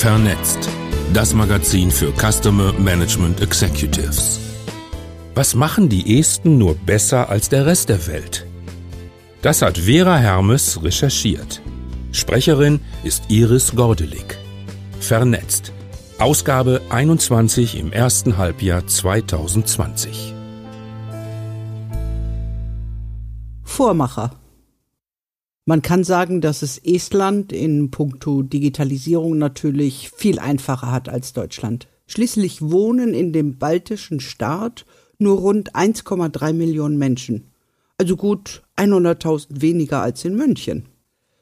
Vernetzt. Das Magazin für Customer Management Executives. Was machen die Esten nur besser als der Rest der Welt? Das hat Vera Hermes recherchiert. Sprecherin ist Iris Gordelig. Vernetzt. Ausgabe 21 im ersten Halbjahr 2020. Vormacher. Man kann sagen, dass es Estland in puncto Digitalisierung natürlich viel einfacher hat als Deutschland. Schließlich wohnen in dem baltischen Staat nur rund 1,3 Millionen Menschen. Also gut 100.000 weniger als in München.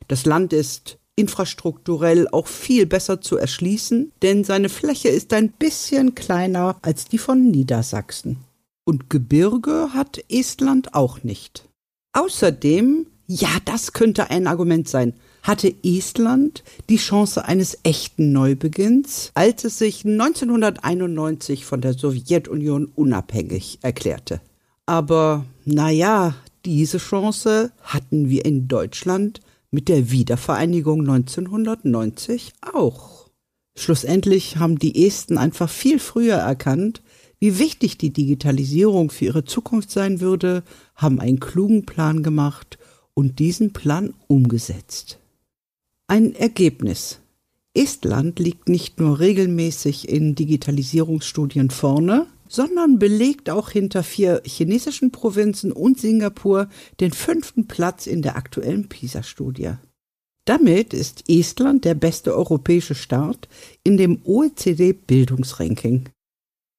Das Land ist infrastrukturell auch viel besser zu erschließen, denn seine Fläche ist ein bisschen kleiner als die von Niedersachsen. Und Gebirge hat Estland auch nicht. Außerdem, ja, das könnte ein Argument sein, hatte Estland die Chance eines echten Neubeginns, als es sich 1991 von der Sowjetunion unabhängig erklärte. Aber naja, diese Chance hatten wir in Deutschland mit der Wiedervereinigung 1990 auch. Schlussendlich haben die Esten einfach viel früher erkannt, wie wichtig die Digitalisierung für ihre Zukunft sein würde, haben einen klugen Plan gemacht und diesen Plan umgesetzt. Ein Ergebnis. Estland liegt nicht nur regelmäßig in Digitalisierungsstudien vorne, sondern belegt auch hinter vier chinesischen Provinzen und Singapur den fünften Platz in der aktuellen PISA-Studie. Damit ist Estland der beste europäische Staat in dem OECD-Bildungsranking.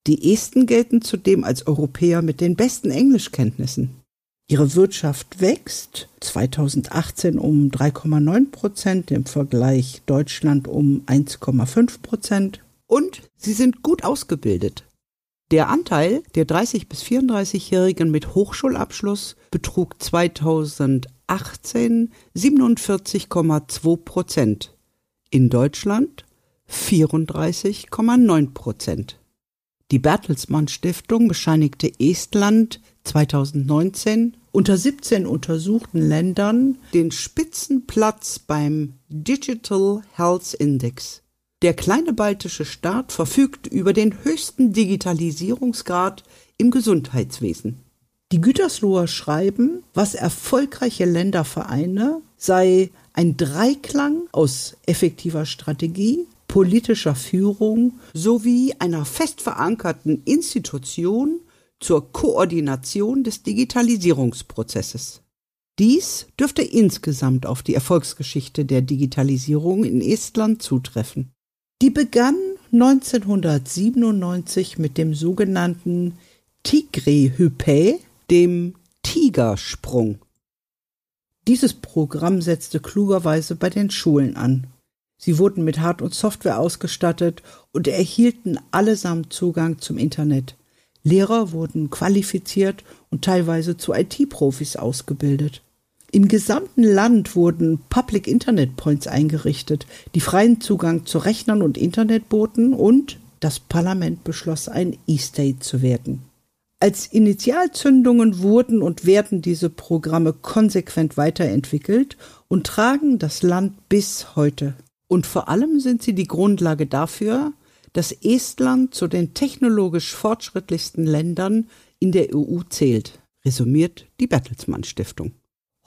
Die Esten gelten zudem als Europäer mit den besten Englischkenntnissen. Ihre Wirtschaft wächst 2018 um 3,9 Prozent, im Vergleich Deutschland um 1,5 Prozent. Und sie sind gut ausgebildet. Der Anteil der 30 bis 34-Jährigen mit Hochschulabschluss betrug 2018 47,2 Prozent. In Deutschland 34,9 Prozent. Die Bertelsmann Stiftung bescheinigte Estland 2019 unter 17 untersuchten Ländern den Spitzenplatz beim Digital Health Index. Der kleine baltische Staat verfügt über den höchsten Digitalisierungsgrad im Gesundheitswesen. Die Gütersloher schreiben, was erfolgreiche Länder vereine, sei ein Dreiklang aus effektiver Strategie, politischer Führung sowie einer fest verankerten Institution zur Koordination des Digitalisierungsprozesses. Dies dürfte insgesamt auf die Erfolgsgeschichte der Digitalisierung in Estland zutreffen. Die begann 1997 mit dem sogenannten Tigre-Hypä, dem Tigersprung. Dieses Programm setzte klugerweise bei den Schulen an. Sie wurden mit Hard- und Software ausgestattet und erhielten allesamt Zugang zum Internet. Lehrer wurden qualifiziert und teilweise zu IT-Profis ausgebildet. Im gesamten Land wurden Public Internet Points eingerichtet, die freien Zugang zu Rechnern und Internet boten und das Parlament beschloss, ein E-State zu werden. Als Initialzündungen wurden und werden diese Programme konsequent weiterentwickelt und tragen das Land bis heute. Und vor allem sind sie die Grundlage dafür, dass Estland zu den technologisch fortschrittlichsten Ländern in der EU zählt, resümiert die Bertelsmann Stiftung.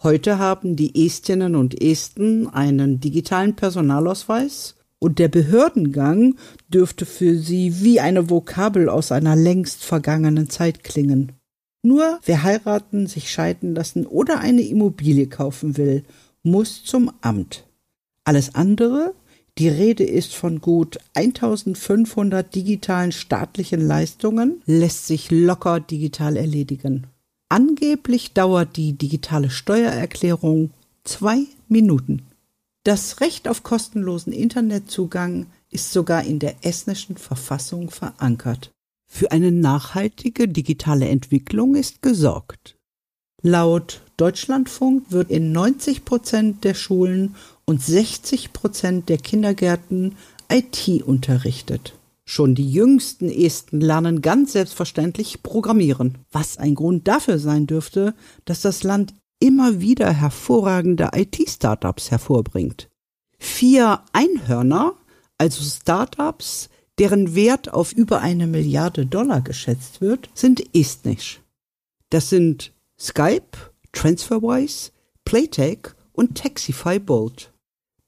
Heute haben die Estinnen und Esten einen digitalen Personalausweis und der Behördengang dürfte für sie wie eine Vokabel aus einer längst vergangenen Zeit klingen. Nur wer heiraten, sich scheiden lassen oder eine Immobilie kaufen will, muss zum Amt. Alles andere, die Rede ist von gut 1500 digitalen staatlichen Leistungen, lässt sich locker digital erledigen. Angeblich dauert die digitale Steuererklärung zwei Minuten. Das Recht auf kostenlosen Internetzugang ist sogar in der estnischen Verfassung verankert. Für eine nachhaltige digitale Entwicklung ist gesorgt. Laut Deutschlandfunk wird in 90 Prozent der Schulen und 60 Prozent der Kindergärten IT unterrichtet. Schon die jüngsten Esten lernen ganz selbstverständlich Programmieren, was ein Grund dafür sein dürfte, dass das Land immer wieder hervorragende IT-Startups hervorbringt. Vier Einhörner, also Startups, deren Wert auf über eine Milliarde Dollar geschätzt wird, sind estnisch. Das sind Skype, TransferWise, Playtech und Taxify Bolt.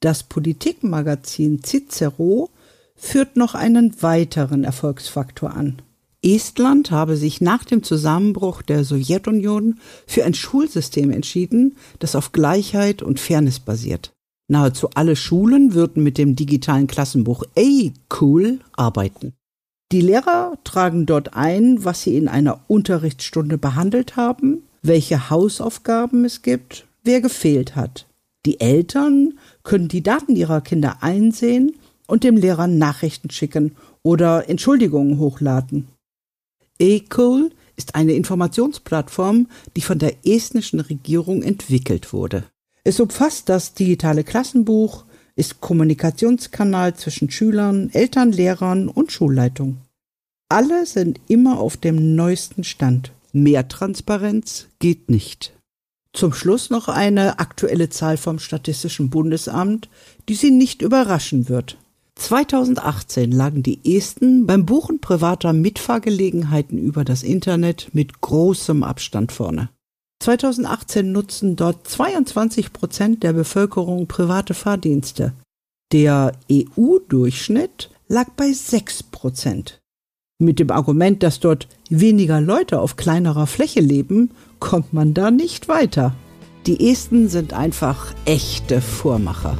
Das Politikmagazin Cicero führt noch einen weiteren Erfolgsfaktor an. Estland habe sich nach dem Zusammenbruch der Sowjetunion für ein Schulsystem entschieden, das auf Gleichheit und Fairness basiert. Nahezu alle Schulen würden mit dem digitalen Klassenbuch A-Cool arbeiten. Die Lehrer tragen dort ein, was sie in einer Unterrichtsstunde behandelt haben, welche Hausaufgaben es gibt, wer gefehlt hat. Die Eltern können die Daten ihrer Kinder einsehen und dem Lehrer Nachrichten schicken oder Entschuldigungen hochladen. A-Cool ist eine Informationsplattform, die von der estnischen Regierung entwickelt wurde. Es umfasst das digitale Klassenbuch, ist Kommunikationskanal zwischen Schülern, Eltern, Lehrern und Schulleitung. Alle sind immer auf dem neuesten Stand. Mehr Transparenz geht nicht. Zum Schluss noch eine aktuelle Zahl vom Statistischen Bundesamt, die Sie nicht überraschen wird. 2018 lagen die Esten beim Buchen privater Mitfahrgelegenheiten über das Internet mit großem Abstand vorne. 2018 nutzten dort 22 Prozent der Bevölkerung private Fahrdienste. Der EU-Durchschnitt lag bei 6 Prozent. Mit dem Argument, dass dort weniger Leute auf kleinerer Fläche leben, kommt man da nicht weiter. Die Esten sind einfach echte Vormacher.